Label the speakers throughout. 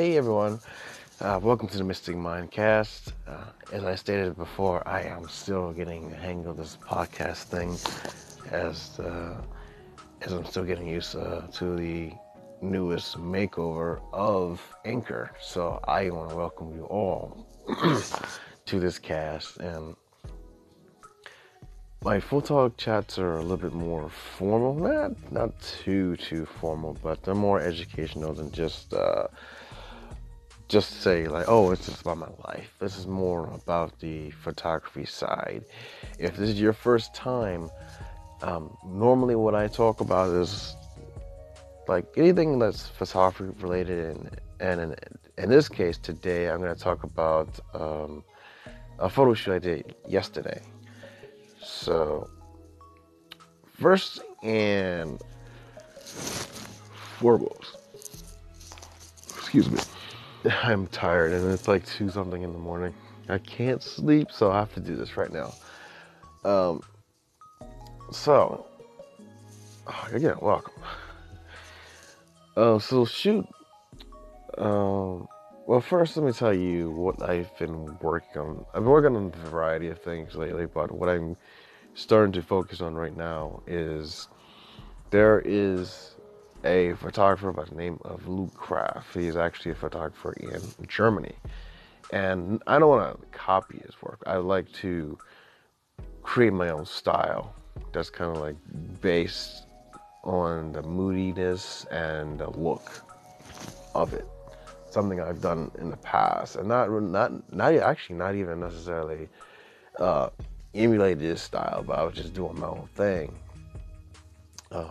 Speaker 1: hey everyone, uh, welcome to the Mystic Mindcast. Uh, as I stated before, I am still getting the hang of this podcast thing, as uh, as I'm still getting used uh, to the newest makeover of Anchor. So I want to welcome you all to this cast and my full talk chats are a little bit more formal not not too too formal but they're more educational than just uh just say like oh it's just about my life. This is more about the photography side. If this is your first time um, normally what i talk about is like anything that's photography related and and in, in this case today i'm going to talk about um, a photo shoot i did yesterday. So, first and foremost, excuse me, I'm tired and it's like 2 something in the morning. I can't sleep, so I have to do this right now. Um, so, oh, again, welcome. Uh, so, shoot. Um, well, first, let me tell you what I've been working on. I've been working on a variety of things lately, but what I'm starting to focus on right now is there is a photographer by the name of Luke Kraft. He's actually a photographer in Germany. And I don't want to copy his work. I like to create my own style that's kind of like based on the moodiness and the look of it. Something I've done in the past, and not not not actually not even necessarily uh, emulated this style, but I was just doing my own thing. Uh,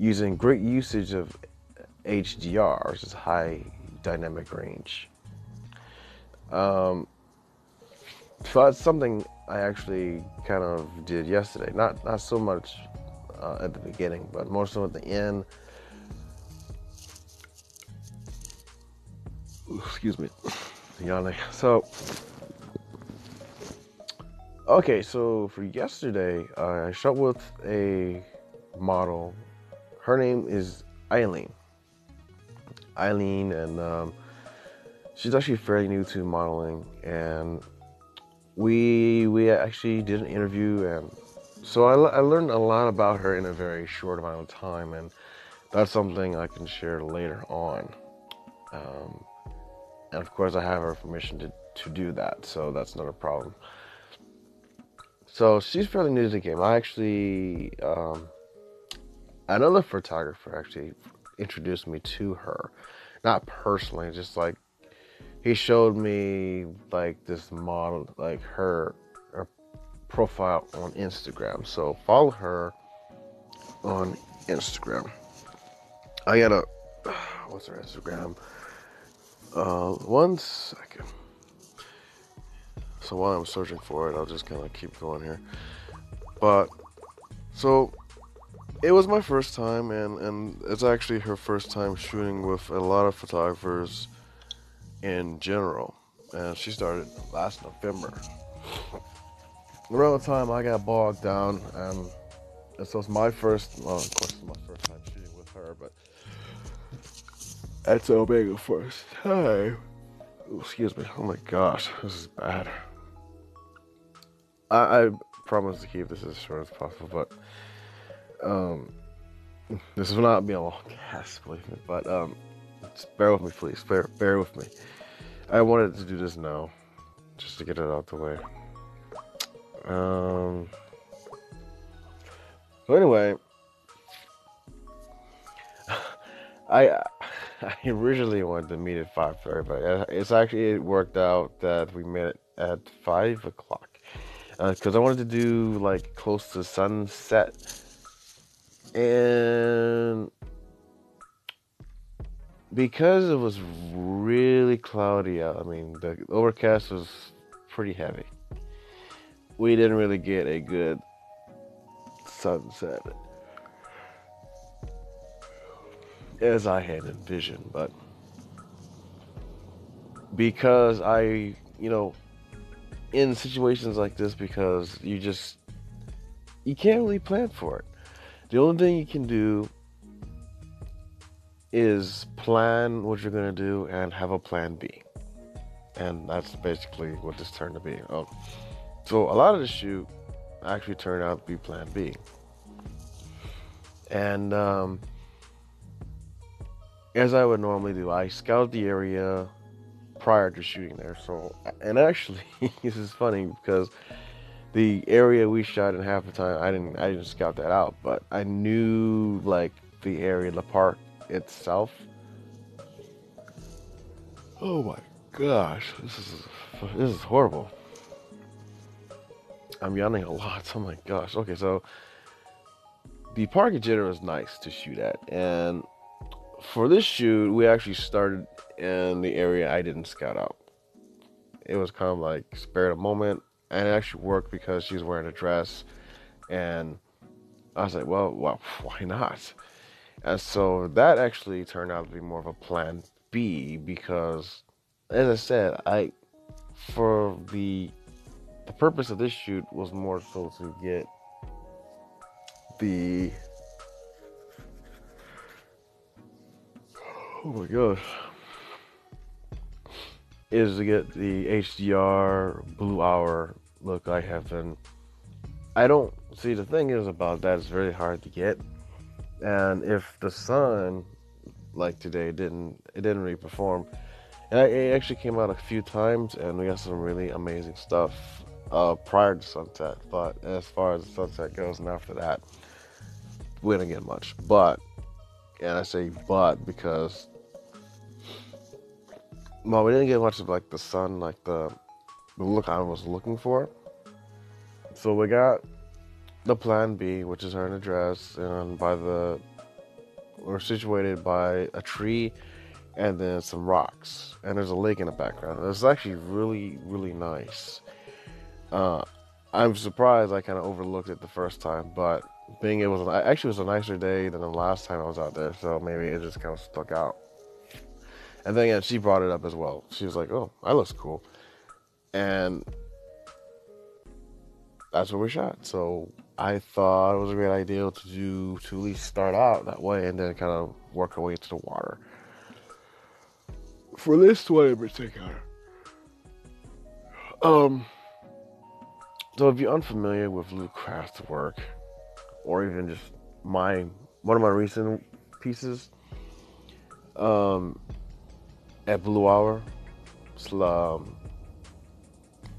Speaker 1: using great usage of HDR, which is high dynamic range. Um, so that's something I actually kind of did yesterday. Not not so much uh, at the beginning, but more so at the end. Excuse me, yawning. So Okay, so for yesterday, uh, I shot with a model. Her name is Eileen. Eileen, and um, she's actually fairly new to modeling, and we we actually did an interview, and so I, I learned a lot about her in a very short amount of time, and that's something I can share later on. Um, and of course, I have her permission to to do that, so that's not a problem. So she's fairly new to the game. I actually, um, another photographer actually introduced me to her. Not personally, just like he showed me like this model, like her, her profile on Instagram. So follow her on Instagram. I got a, what's her Instagram? Uh, one second. So while I'm searching for it, I'll just kind of keep going here. But so it was my first time, and and it's actually her first time shooting with a lot of photographers in general. And she started last November. Around the time I got bogged down, and so it's my first. Well, of course, it's my first time shooting with her, but that's Omega first time. excuse me. Oh my gosh, this is bad. I, I promise to keep this as short as possible, but um, this will not be a long cast, believe me. But um, bear with me, please. Bear, bear with me. I wanted to do this now, just to get it out the way. Um. So anyway, I I originally wanted to meet at five thirty, but it's actually it worked out that we met at five o'clock because uh, I wanted to do like close to sunset and because it was really cloudy out, I mean, the overcast was pretty heavy. We didn't really get a good sunset as I had envisioned, but because I, you know, in situations like this because you just you can't really plan for it. The only thing you can do is plan what you're gonna do and have a plan B, and that's basically what this turned to be. Um, so a lot of the shoot actually turned out to be plan B, and um, as I would normally do, I scout the area prior to shooting there. So, and actually, this is funny because the area we shot in half the time, I didn't, I didn't scout that out, but I knew like the area, the park itself. Oh my gosh, this is this is horrible. I'm yawning a lot. Oh my gosh. Okay, so the park in general is nice to shoot at, and for this shoot, we actually started in the area I didn't scout out. It was kind of like spare a moment, and it actually worked because she was wearing a dress, and I was like, well, well, why not? And so that actually turned out to be more of a plan B because, as I said, I for the the purpose of this shoot was more so to get the oh my gosh is to get the HDR blue hour look I have been. I don't see the thing is about that it's very hard to get. And if the sun like today didn't it didn't really perform and I, it actually came out a few times and we got some really amazing stuff uh, prior to sunset but as far as the sunset goes and after that we didn't get much. But and I say but because well we didn't get much of like the sun like the, the look I was looking for so we got the plan B, which is her in a dress, and by the we're situated by a tree and then some rocks, and there's a lake in the background. It's actually really, really nice. Uh, I'm surprised I kind of overlooked it the first time, but being it was actually it was a nicer day than the last time I was out there, so maybe it just kind of stuck out. And then again, she brought it up as well. She was like, "Oh, that looks cool," and that's where we shot. So I thought it was a great idea to do to at least start out that way and then kind of work our way into the water. For this one in particular, um, so if you're unfamiliar with Luke Craft's work, or even just my one of my recent pieces, um, at Blue Hour, Slum,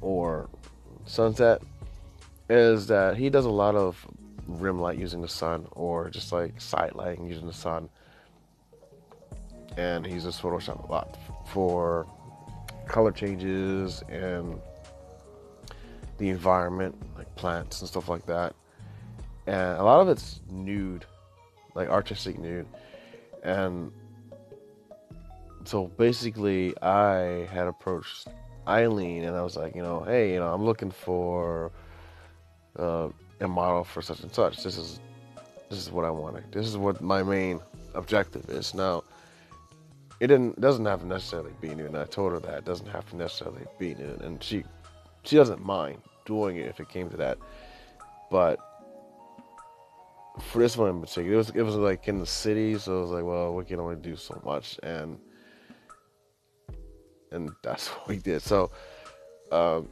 Speaker 1: or Sunset, is that he does a lot of rim light using the sun or just like side lighting using the sun. And he uses Photoshop a lot for color changes and the environment, like plants and stuff like that. And a lot of it's nude, like artistic nude. And so basically, I had approached Eileen and I was like, you know, hey, you know, I'm looking for uh, a model for such and such. This is this is what I wanted. This is what my main objective is. Now, it didn't doesn't have to necessarily be new, and I told her that it doesn't have to necessarily be new, and she she doesn't mind doing it if it came to that. But for this one in particular, it was it was like in the city, so it was like, well, we can only do so much, and and that's what we did. So. Um,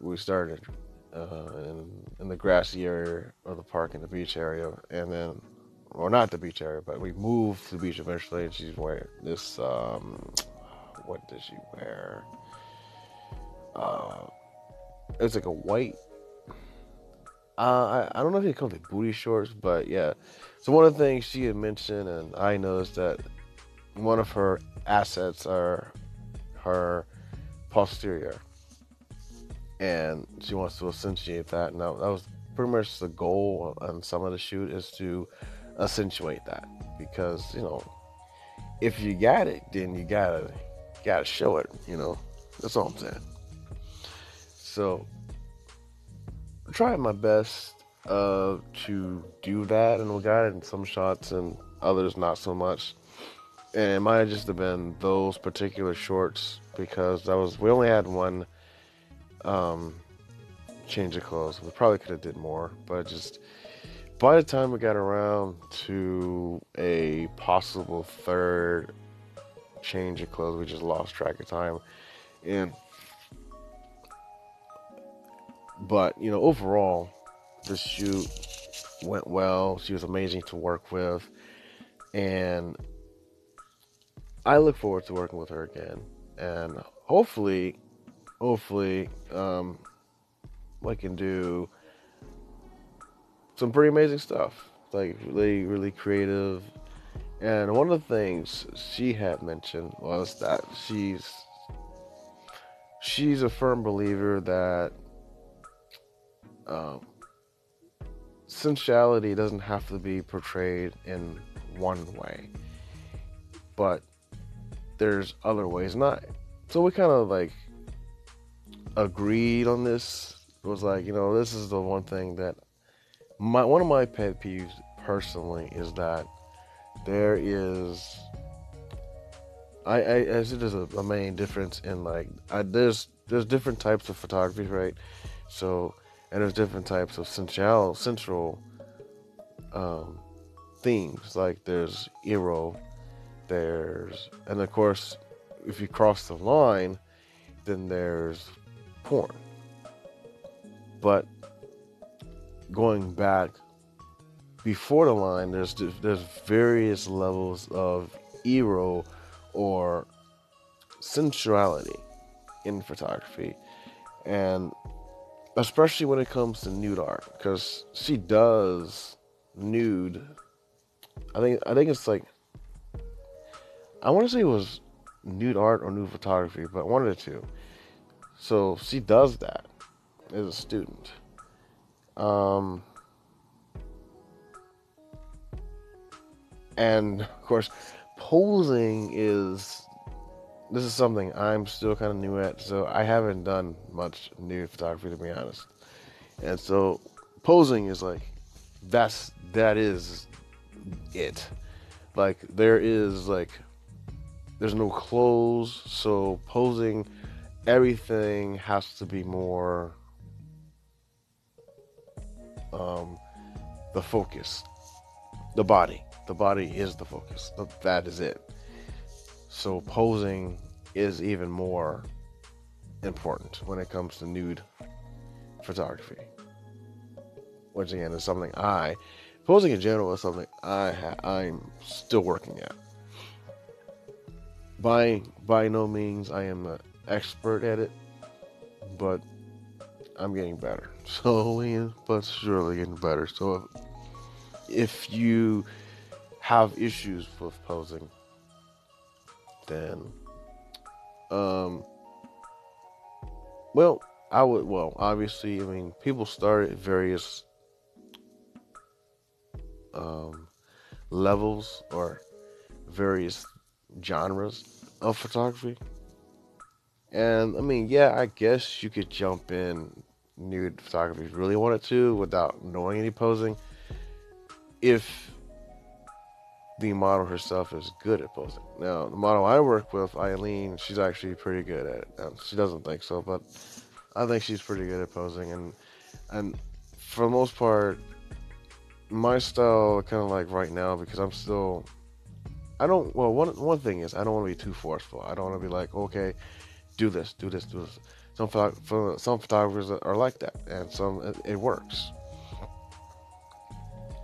Speaker 1: we started uh, in, in the grassy area of the park in the beach area, and then, well, not the beach area, but we moved to the beach eventually. And she's wearing this. Um, what does she wear? Uh, it's like a white. Uh, I, I don't know if you call it booty shorts, but yeah. So one of the things she had mentioned, and I noticed that one of her assets are her posterior and she wants to accentuate that. Now that was pretty much the goal on some of the shoot is to accentuate that because you know if you got it, then you gotta gotta show it. You know that's all I'm saying. So I tried my best uh, to do that, and we got it in some shots and others not so much. And it might have just have been those particular shorts because that was we only had one um, change of clothes. We probably could have did more, but just. by the time we got around to a possible third change of clothes, we just lost track of time. And but you know, overall, the shoot went well. She was amazing to work with, and I look forward to working with her again. And hopefully, hopefully, um, I can do some pretty amazing stuff. Like really, really creative. And one of the things she had mentioned was that she's she's a firm believer that um, sensuality doesn't have to be portrayed in one way, but there's other ways. Not so we kind of like agreed on this. It was like you know this is the one thing that my one of my pet peeves personally is that there is I, I, I see there's a, a, main difference in like I, there's there's different types of photography, right? So and there's different types of central central um, themes. Like there's eero, there's and of course if you cross the line, then there's porn. But going back before the line, there's there's various levels of ero or sensuality in photography, and especially when it comes to nude art, because she does nude. I think I think it's like I want to say it was nude art or nude photography, but one of the two. So she does that as a student. Um, and of course, posing is this is something I'm still kind of new at, so I haven't done much nude photography to be honest. And so posing is like that's that is it. Like there is like there's no clothes, so posing everything has to be more um, the focus, the body. The body is the focus. That is it. So posing is even more important when it comes to nude photography. Which again is something I posing in general is something I ha- I'm still working at. By by no means I am an expert at it, but I'm getting better. Slowly but surely getting better. So if you have issues with posing, then um well, I would well, obviously, I mean, people start at various um levels or various genres of photography. And I mean, yeah, I guess you could jump in nude photography if you really wanted to without knowing any posing. If the model herself is good at posing. Now, the model I work with, Eileen, she's actually pretty good at it. she doesn't think so, but I think she's pretty good at posing. And and for the most part, my style kind of like right now because I'm still. I don't. Well, one one thing is I don't want to be too forceful. I don't want to be like, okay, do this, do this, do this. Some some photographers are like that, and some it, it works.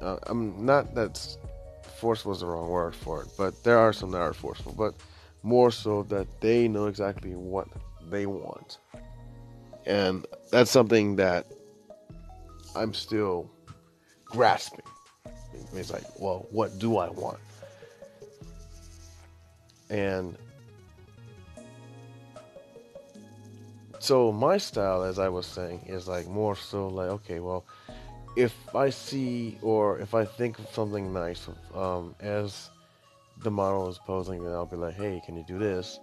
Speaker 1: Uh, I'm not that forceful is the wrong word for it, but there are some that are forceful, but more so that they know exactly what they want, and that's something that I'm still grasping. It's like, well, what do I want? And so my style, as I was saying, is like more so like okay, well, if I see or if I think of something nice um, as the model is posing, then I'll be like, hey, can you do this?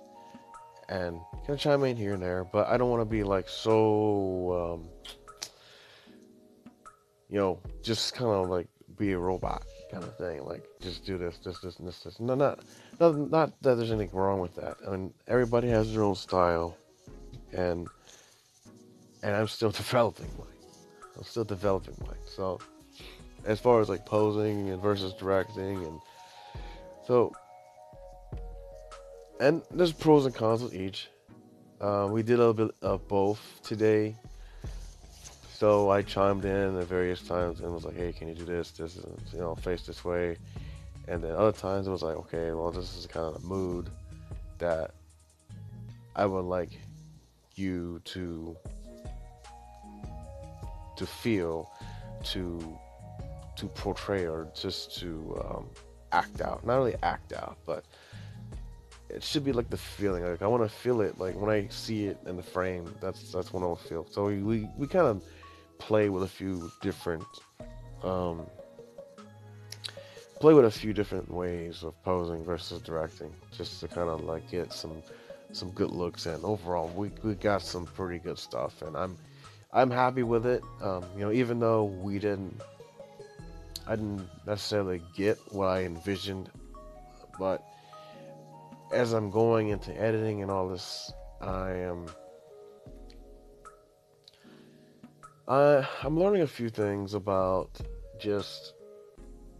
Speaker 1: And can I chime in here and there, but I don't want to be like so, um, you know, just kind of like be a robot kind of thing. Like just do this, this, this, this, this. No, not, not, not that there's anything wrong with that. I mean, everybody has their own style and and I'm still developing mine. I'm still developing mine. So as far as like posing and versus directing and so and there's pros and cons with each uh, we did a little bit of both today so i chimed in at various times and was like hey can you do this this is you know face this way and then other times it was like okay well this is kind of the mood that i would like you to to feel to to portray or just to um, act out. Not really act out, but it should be like the feeling. Like I want to feel it. Like when I see it in the frame, that's that's what I will feel. So we we, we kind of play with a few different um, play with a few different ways of posing versus directing, just to kind of like get some some good looks. And overall, we we got some pretty good stuff, and I'm I'm happy with it. Um, you know, even though we didn't I didn't necessarily get what I envisioned, but as I'm going into editing and all this, I am I I'm learning a few things about just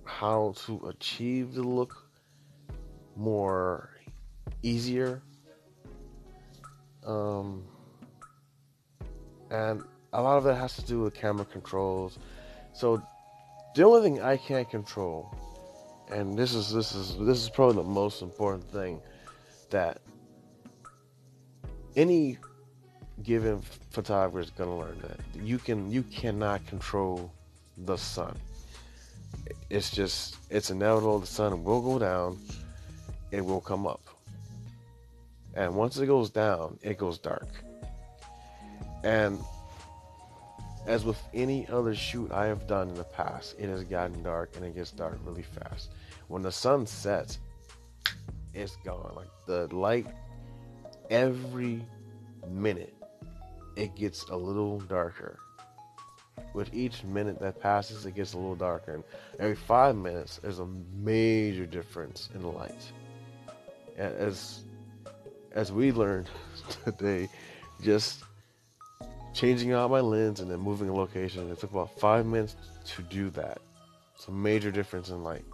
Speaker 1: how to achieve the look more easier. Um, and a lot of that has to do with camera controls. So the only thing I can't control, and this is this is this is probably the most important thing that any given photographer is going to learn that you can you cannot control the sun. It's just it's inevitable. The sun will go down. It will come up. And once it goes down, it goes dark. And as with any other shoot I have done in the past, it has gotten dark and it gets dark really fast. When the sun sets, it's gone. Like the light, every minute, it gets a little darker. With each minute that passes, it gets a little darker. And every five minutes, there's a major difference in the light. As as we learned today, just changing out my lens and then moving a location. It took about five minutes to do that. It's a major difference in light.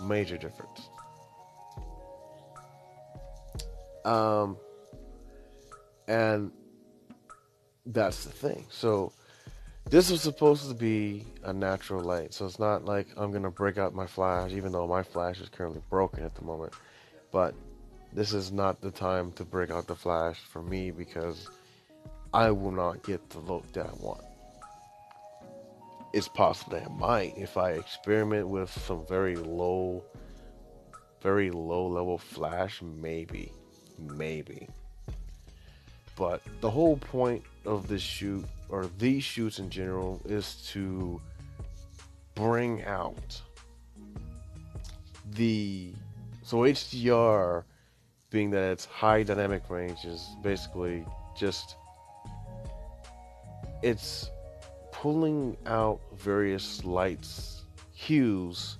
Speaker 1: Major difference. Um, and that's the thing. So this was supposed to be a natural light. So it's not like I'm gonna break out my flash, even though my flash is currently broken at the moment. But this is not the time to break out the flash for me because I will not get the look that I want. It's possible that I might if I experiment with some very low, very low level flash, maybe, maybe. But the whole point of this shoot, or these shoots in general, is to bring out the so HDR being that it's high dynamic range is basically just it's pulling out various lights hues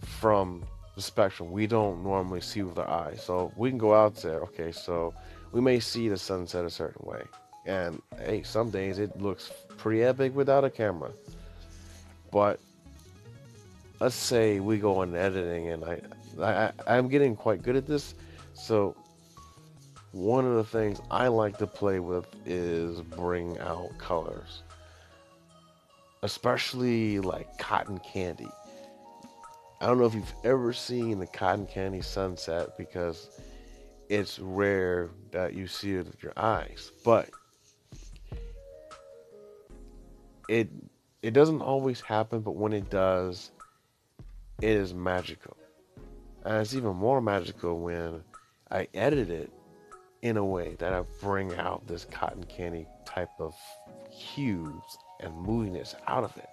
Speaker 1: from the spectrum we don't normally see with our eyes. So we can go out there, okay, so we may see the sunset a certain way. And hey, some days it looks pretty epic without a camera. But let's say we go on editing and I, I I'm getting quite good at this. So one of the things I like to play with is bring out colors, especially like cotton candy. I don't know if you've ever seen the cotton candy sunset because it's rare that you see it with your eyes, but it it doesn't always happen, but when it does, it is magical. And it's even more magical when I edit it in a way that I bring out this cotton candy type of hues and moviness out of it.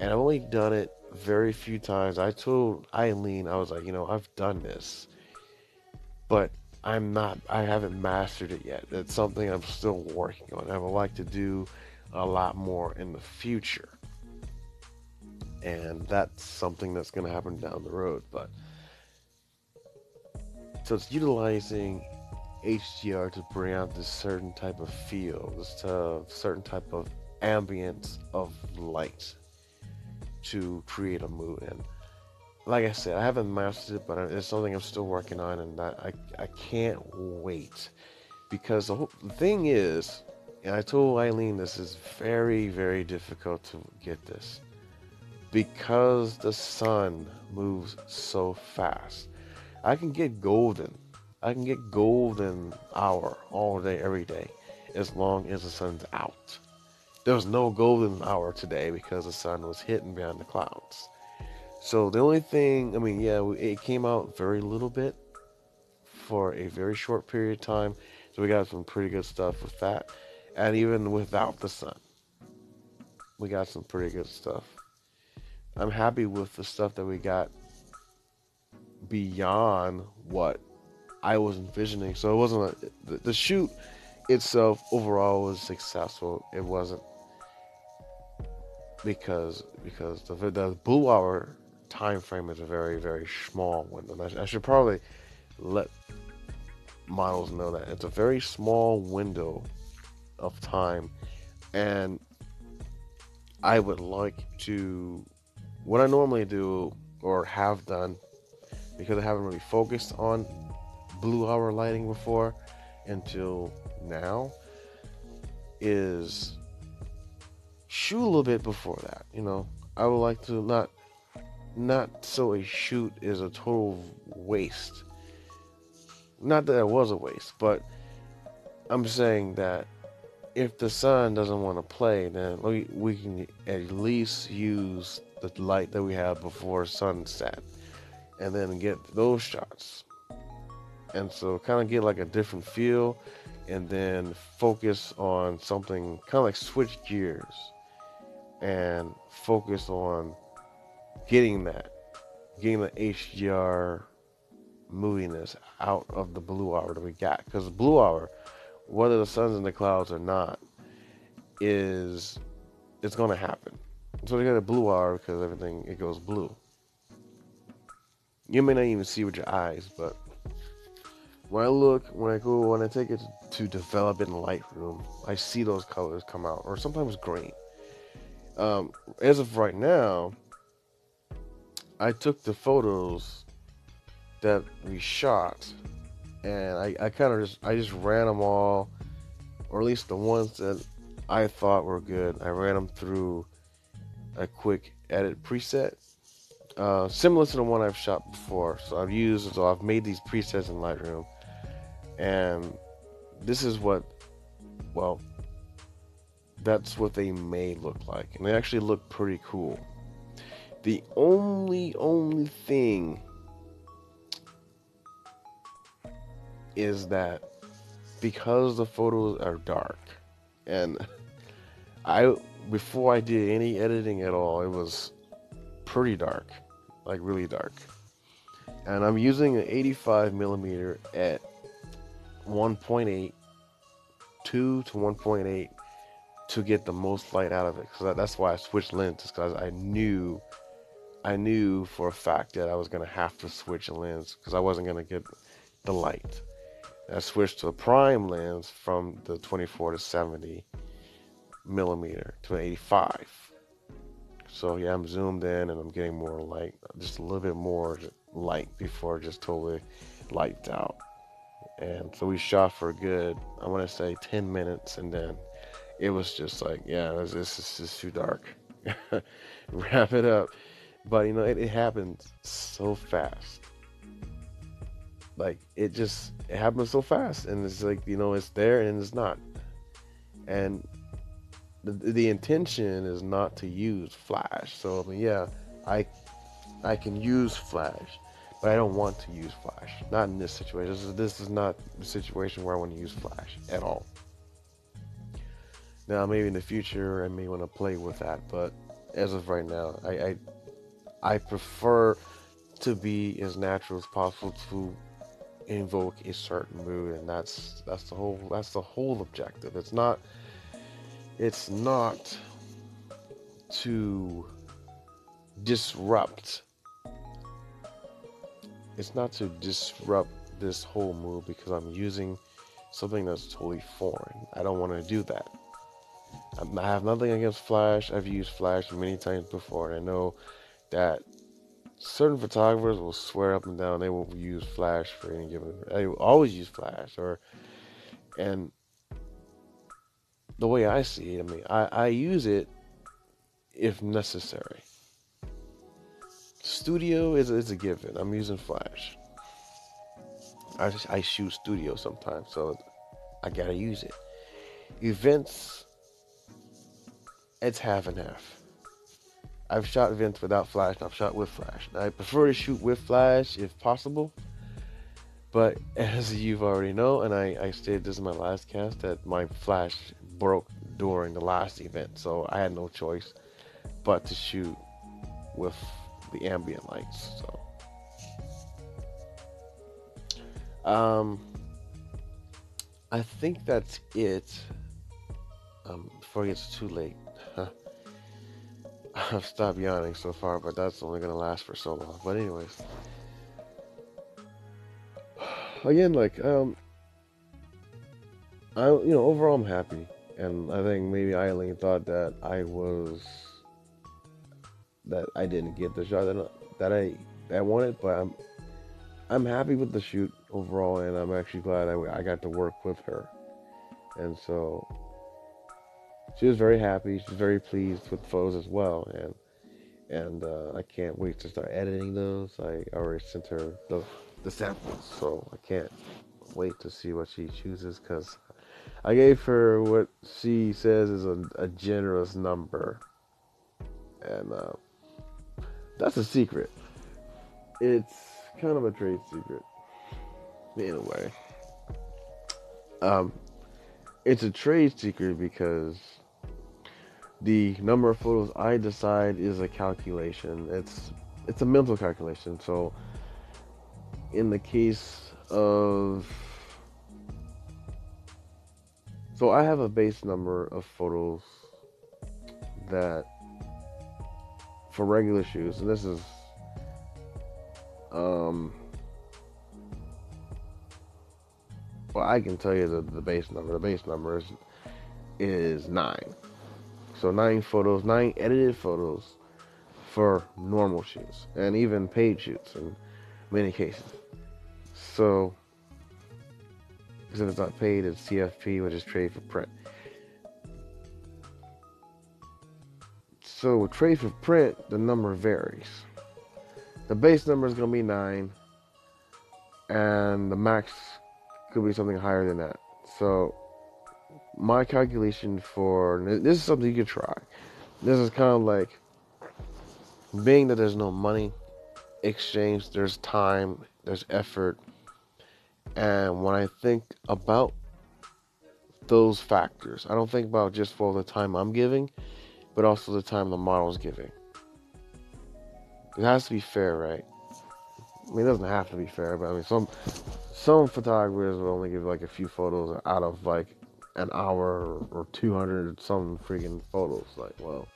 Speaker 1: And I've only done it very few times. I told Eileen, I was like, you know, I've done this, but I'm not, I haven't mastered it yet. It's something I'm still working on. I would like to do a lot more in the future. And that's something that's going to happen down the road. But so it's utilizing HDR to bring out this certain type of feel, this uh, certain type of ambience of light. to create a mood. And like I said, I haven't mastered it, but it's something I'm still working on, and I I, can't wait because the, whole, the thing is, and I told Eileen this is very very difficult to get this because the sun moves so fast. I can get golden. I can get golden hour all day, every day, as long as the sun's out. There was no golden hour today because the sun was hidden behind the clouds. So the only thing, I mean, yeah, it came out very little bit for a very short period of time. So we got some pretty good stuff with that. And even without the sun, we got some pretty good stuff. I'm happy with the stuff that we got beyond what I was envisioning. So it wasn't a, the, the shoot itself overall was successful. It wasn't because because the the blue hour time frame is a very very small window. I, I should probably let models know that it's a very small window of time, and I would like to what I normally do or have done because I haven't really focused on blue hour lighting before until now is shoot a little bit before that you know. I would like to not not so a shoot is a total waste. Not that it was a waste but i'm saying that if the sun doesn't want to play then we, we can at least use the light that we have before sunset and then get those shots. And so kind of get like a different feel and then focus on something kind of like switch gears and focus on getting that, getting the HDR moviness out of the blue hour that we got. Because blue hour, whether the sun's in the clouds or not, is it's going to happen. So they got a blue hour because everything it goes blue. You may not even see with your eyes, but when I look, when I go, when I take it to develop in Lightroom, I see those colors come out, or sometimes green. Um, as of right now, I took the photos that we shot, and I, I kind of just I just ran them all, or at least the ones that I thought were good. I ran them through a quick edit preset uh, similar to the one I've shot before. So I've used, so I've made these presets in Lightroom, and this is what, well, that's what they may look like, and they actually look pretty cool. The only only thing is that because the photos are dark, and I before I did any editing at all, it was pretty dark like really dark. And I'm using an 85 millimeter at 1.8, 2 to 1.8 to get the most light out of it. Because that's why I switched lenses because I knew, I knew for a fact that I was gonna have to switch a lens because I wasn't gonna get the light. I switched to a prime lens from the 24 to 70 millimeter to an 85 so yeah, I'm zoomed in and I'm getting more light, just a little bit more light before just totally lighted out. And so we shot for a good, I want to say 10 minutes, and then it was just like, yeah, this, this is just too dark. Wrap it up. But you know, it, it happened so fast. Like it just it happened so fast, and it's like you know, it's there and it's not. And the, the intention is not to use Flash. So I mean, yeah, I I can use Flash, but I don't want to use Flash. Not in this situation. This is, this is not the situation where I want to use Flash at all. Now, maybe in the future, I may want to play with that, but as of right now, I, I I prefer to be as natural as possible to invoke a certain mood, and that's that's the whole that's the whole objective. It's not it's not to disrupt it's not to disrupt this whole mood because I'm using something that's totally foreign. I don't want to do that. I have nothing against Flash. I've used Flash many times before, and I know that certain photographers will swear up and down they won't use Flash for any given. They will always use Flash, or and the way I see it, I mean, I, I use it if necessary. Studio is, is a given. I'm using Flash. I just, I shoot studio sometimes, so I gotta use it. Events, it's half and half. I've shot events without flash, and I've shot with flash. I prefer to shoot with flash if possible. But as you've already know, and I, I stated this in my last cast, that my flash broke during the last event, so I had no choice but to shoot with the ambient lights. So, um, I think that's it. Um, before it gets too late. I've stopped yawning so far, but that's only gonna last for so long. But anyways, again, like um, I you know overall I'm happy, and I think maybe Eileen thought that I was that I didn't get the shot that that I that I wanted, but I'm I'm happy with the shoot overall, and I'm actually glad I, I got to work with her, and so she was very happy. She's very pleased with photos as well, and and uh, I can't wait to start editing those. I already sent her the the samples, so I can't wait to see what she chooses because I gave her what she says is a, a generous number, and uh, that's a secret. It's kind of a trade secret, in a way. Um, it's a trade secret because the number of photos I decide is a calculation. It's it's a mental calculation. So in the case of so I have a base number of photos that for regular shoes, and this is um well I can tell you the, the base number. The base number is is nine. So nine photos, nine edited photos for normal shoots and even paid shoots in many cases. So, because if it's not paid, it's TFP, which is trade for print. So with trade for print, the number varies. The base number is going to be nine, and the max could be something higher than that. So my calculation for this is something you can try. This is kind of like being that there's no money exchange, there's time, there's effort. And when I think about those factors, I don't think about just for the time I'm giving, but also the time the model's giving. It has to be fair, right? I mean, it doesn't have to be fair, but I mean, some some photographers will only give like a few photos out of like an hour or 200 some freaking photos. Like, well,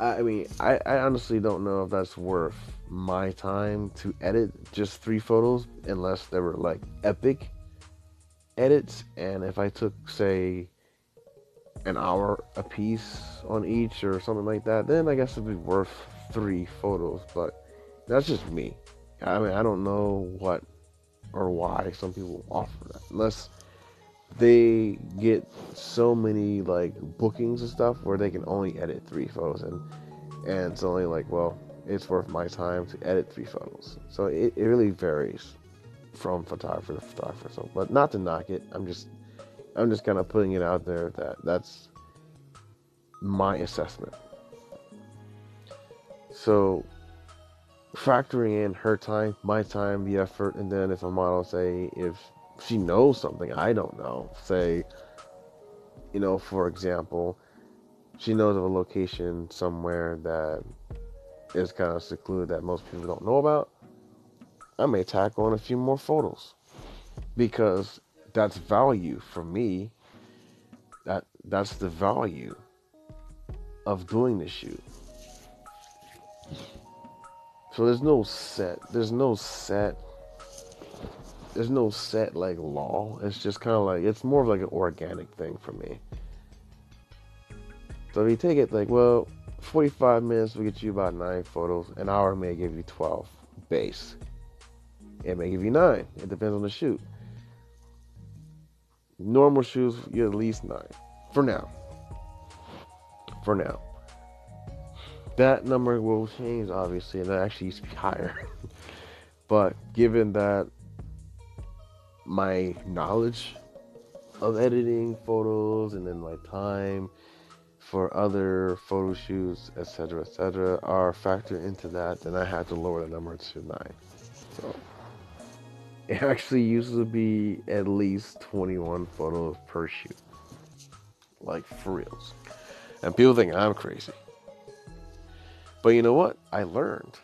Speaker 1: I mean, I, I honestly don't know if that's worth my time to edit just three photos unless they were like epic edits. And if I took, say, an hour a piece on each or something like that, then I guess it'd be worth three photos. But that's just me. I mean, I don't know what or why some people offer that. Unless they get so many like bookings and stuff where they can only edit three photos and and it's only like well it's worth my time to edit three photos. So it, it really varies from photographer to photographer. So but not to knock it i'm just i'm just kind of putting it out there that that's my assessment. So factoring in her time my time the effort and then if a model say if she knows something I don't know. Say, you know, for example, she knows of a location somewhere that is kind of secluded that most people don't know about. I may tack on a few more photos because that's value for me. That that's the value of doing the shoot. So there's no set. There's no set there's no set like law. It's just kind of like it's more of like an organic thing for me. So if you take it like, well, 45 minutes will get you about nine photos. An hour may give you 12 base. It may give you nine. It depends on the shoot. Normal shoots, you at least nine. For now. For now. That number will change, obviously, and that actually used to be higher. but given that my knowledge of editing photos and then my time for other photo shoots, etc., etc., are factored into that, then I had to lower the number to nine. So it actually used to be at least 21 photos per shoot, like for reals. And people think I'm crazy, but you know what? I learned.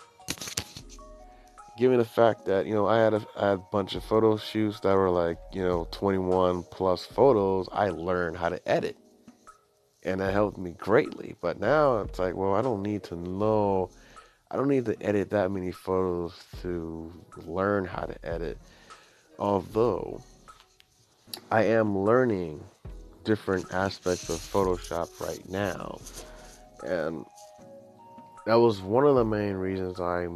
Speaker 1: Given the fact that you know I had a, I had a bunch of photo shoots that were like you know 21 plus photos, I learned how to edit and that helped me greatly. But now it's like, well, I don't need to know, I don't need to edit that many photos to learn how to edit. Although I am learning different aspects of Photoshop right now, and that was one of the main reasons I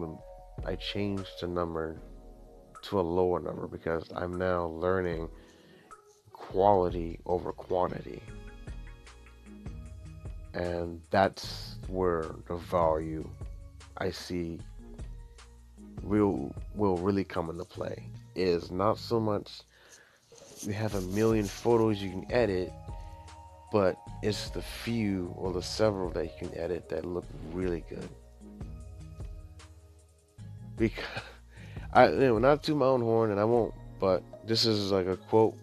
Speaker 1: I changed the number to a lower number because I'm now learning quality over quantity. And that's where the value I see will will really come into play is not so much you have a million photos you can edit but it's the few or the several that you can edit that look really good because I you know, not to my own horn and I won't but this is like a quote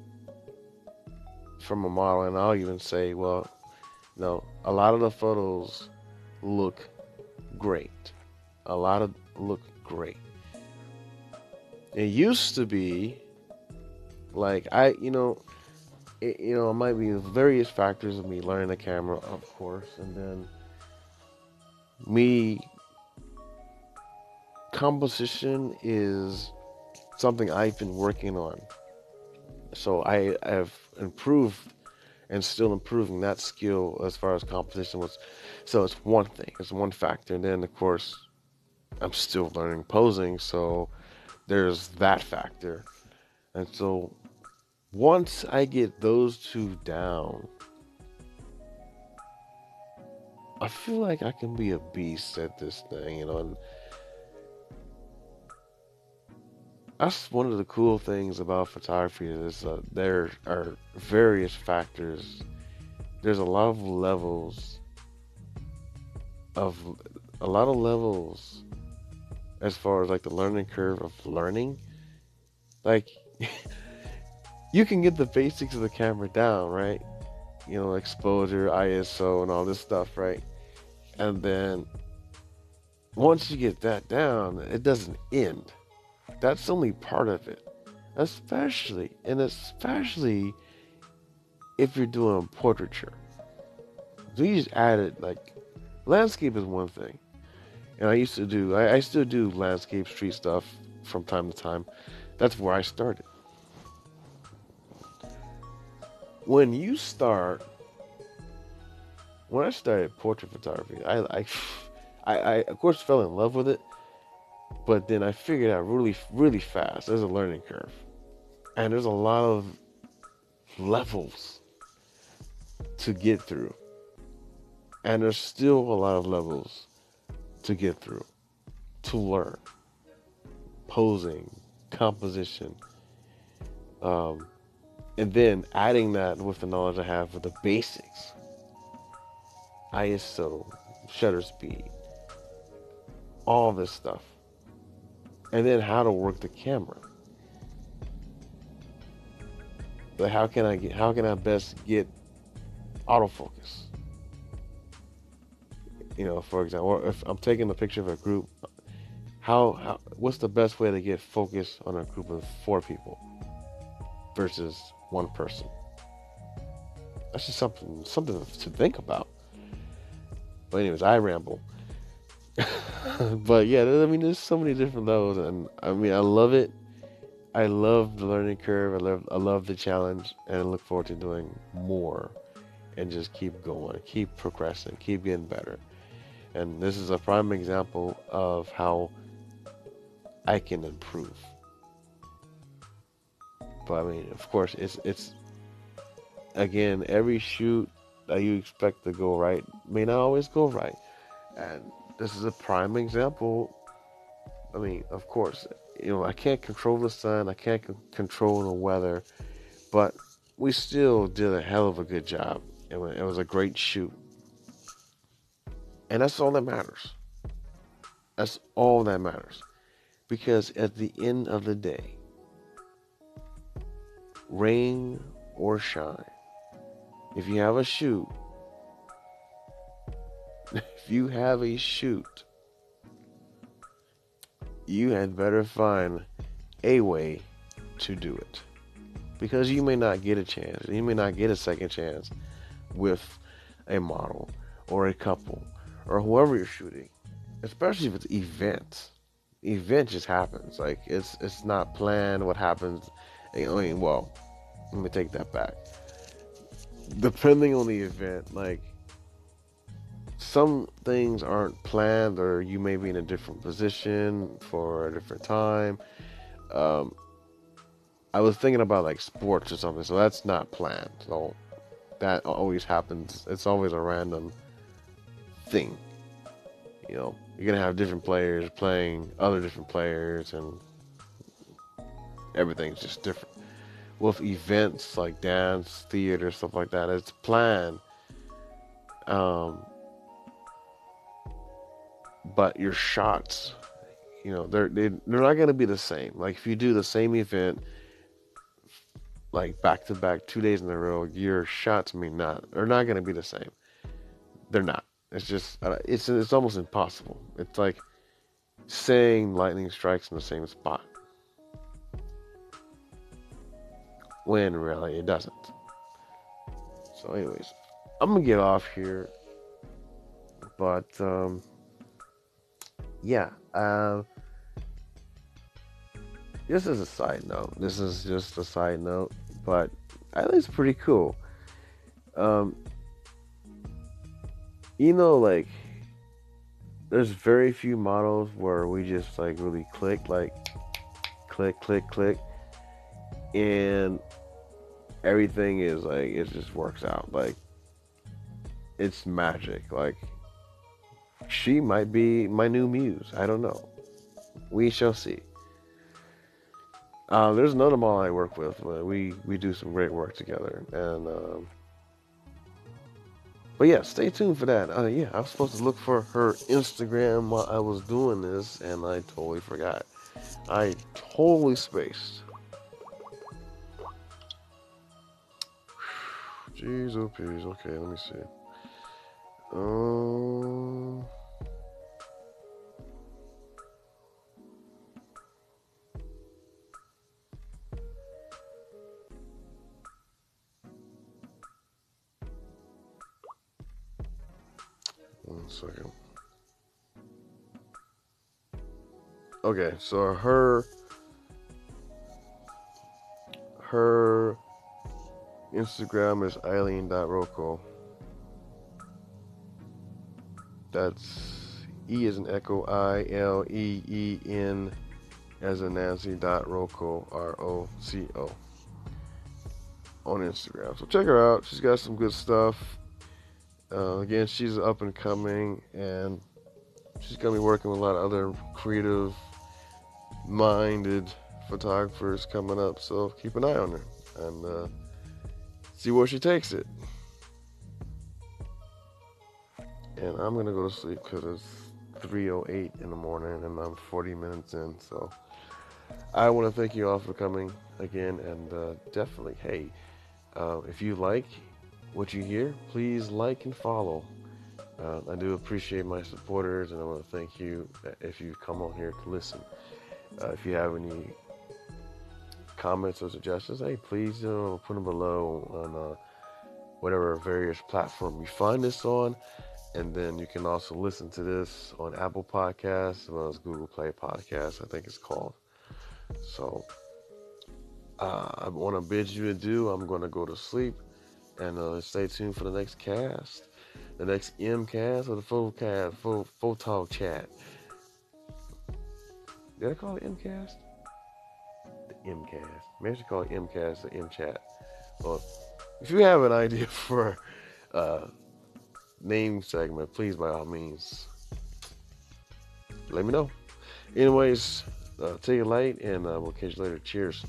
Speaker 1: from a model and I'll even say well no, a lot of the photos look great. A lot of look great. It used to be like I, you know, it, you know, it might be various factors of me learning the camera, of course, and then me composition is something I've been working on. So I have improved and still improving that skill as far as composition was. So it's one thing, it's one factor. And then, of course, I'm still learning posing, so there's that factor. And so once I get those two down, I feel like I can be a beast at this thing, you know. And that's one of the cool things about photography is uh, there are various factors. There's a lot of levels of a lot of levels as far as like the learning curve of learning. Like you can get the basics of the camera down right? You know exposure iso and all this stuff right? And then once you get that down it doesn't end that's only part of it. Especially, and especially if you're doing portraiture. Just added, like, landscape is one thing. And I used to do, I, I still do landscape street stuff from time to time. That's where I started. When you start, when I started portrait photography, I, I, I, I of course fell in love with it but then I figured out really, really fast. There's a learning curve, and there's a lot of levels to get through, and there's still a lot of levels to get through. To learn. Posing, composition, um, and then adding that with the knowledge I have of the basics, ISO, shutter speed, all this stuff and then how to work the camera. But how can I get how can I best get autofocus? You know, for example, if I'm taking a picture of a group, how, how what's the best way to get focus on a group of four people versus one person? That's just something something to think about. But anyways, I ramble. but yeah, I mean, there's so many different levels, and I mean, I love it. I love the learning curve. I love, I love the challenge, and I look forward to doing more and just keep going, keep progressing, keep getting better. And this is a prime example of how I can improve. But I mean, of course, it's it's again every shoot that you expect to go right may not always go right, and this is a prime example. I mean, of course, you know I can't control the sun, I can't c- control the weather, but we still did a hell of a good job. It was, it was a great shoot, and that's all that matters. That's all that matters, because at the end of the day, rain or shine, if you have a shoot, if you have a shoot, you had better find a way to do it. Because you may not get a chance, you may not get a second chance with a model or a couple or whoever you're shooting, especially if it's events. Event just happens. Like it's it's not planned. What happens? I mean, well, let me take that back. Depending on the event, like some things aren't planned, or you may be in a different position for a different time. Um, I was thinking about like sports or something, so that's not planned. So that always happens. It's always a random thing. You know, you're gonna have different players playing other different players, and everything's just different. With events like dance, theater, stuff like that, it's planned. Um, but your shots, you know, they're they, they're not gonna be the same. Like if you do the same event, like back to back, two days in a row, your shots may not They're not gonna be the same. They're not. It's just uh, it's it's almost impossible. It's like saying lightning strikes in the same spot when really it doesn't. So, anyways, I'm gonna get off here, but um, yeah. Uh, this is a side note. This is just a side note, but I think it's pretty cool. Um, you know, like there's very few models where we just like really click, like click, click, click, and everything is like it just works out. Like it's magic. Like she might be my new muse. I don't know. We shall see. Uh, there's another model I work with. We we do some great work together, and um, but yeah, stay tuned for that. Uh, yeah, I was supposed to look for her Instagram while I was doing this, and I totally forgot. I totally spaced. Jeez, oh please. Okay, let me see. Um. One second. Okay, so her her Instagram is Eileen.Rocco. That's E as an echo, I L E E N as a Nancy dot Rocco, R O C O on Instagram. So check her out. She's got some good stuff. Uh, again, she's up and coming, and she's gonna be working with a lot of other creative minded photographers coming up. So keep an eye on her and uh, see where she takes it. And I'm gonna go to sleep because it's 3:08 in the morning, and I'm 40 minutes in. So I want to thank you all for coming again, and uh, definitely, hey, uh, if you like what you hear, please like and follow. Uh, I do appreciate my supporters, and I want to thank you if you come on here to listen. Uh, if you have any comments or suggestions, hey, please uh, put them below on uh, whatever various platform you find this on. And then you can also listen to this on Apple Podcasts as well as Google Play Podcasts, I think it's called. So uh, I want to bid you adieu. I'm going to go to sleep. And uh, stay tuned for the next cast, the next M cast or the full cast, full full talk chat. Did I call it M cast? The M cast. Maybe I should call it M cast or M chat. Well, if you have an idea for uh, name segment, please by all means let me know. Anyways, uh, take it light and uh, we'll catch you later. Cheers.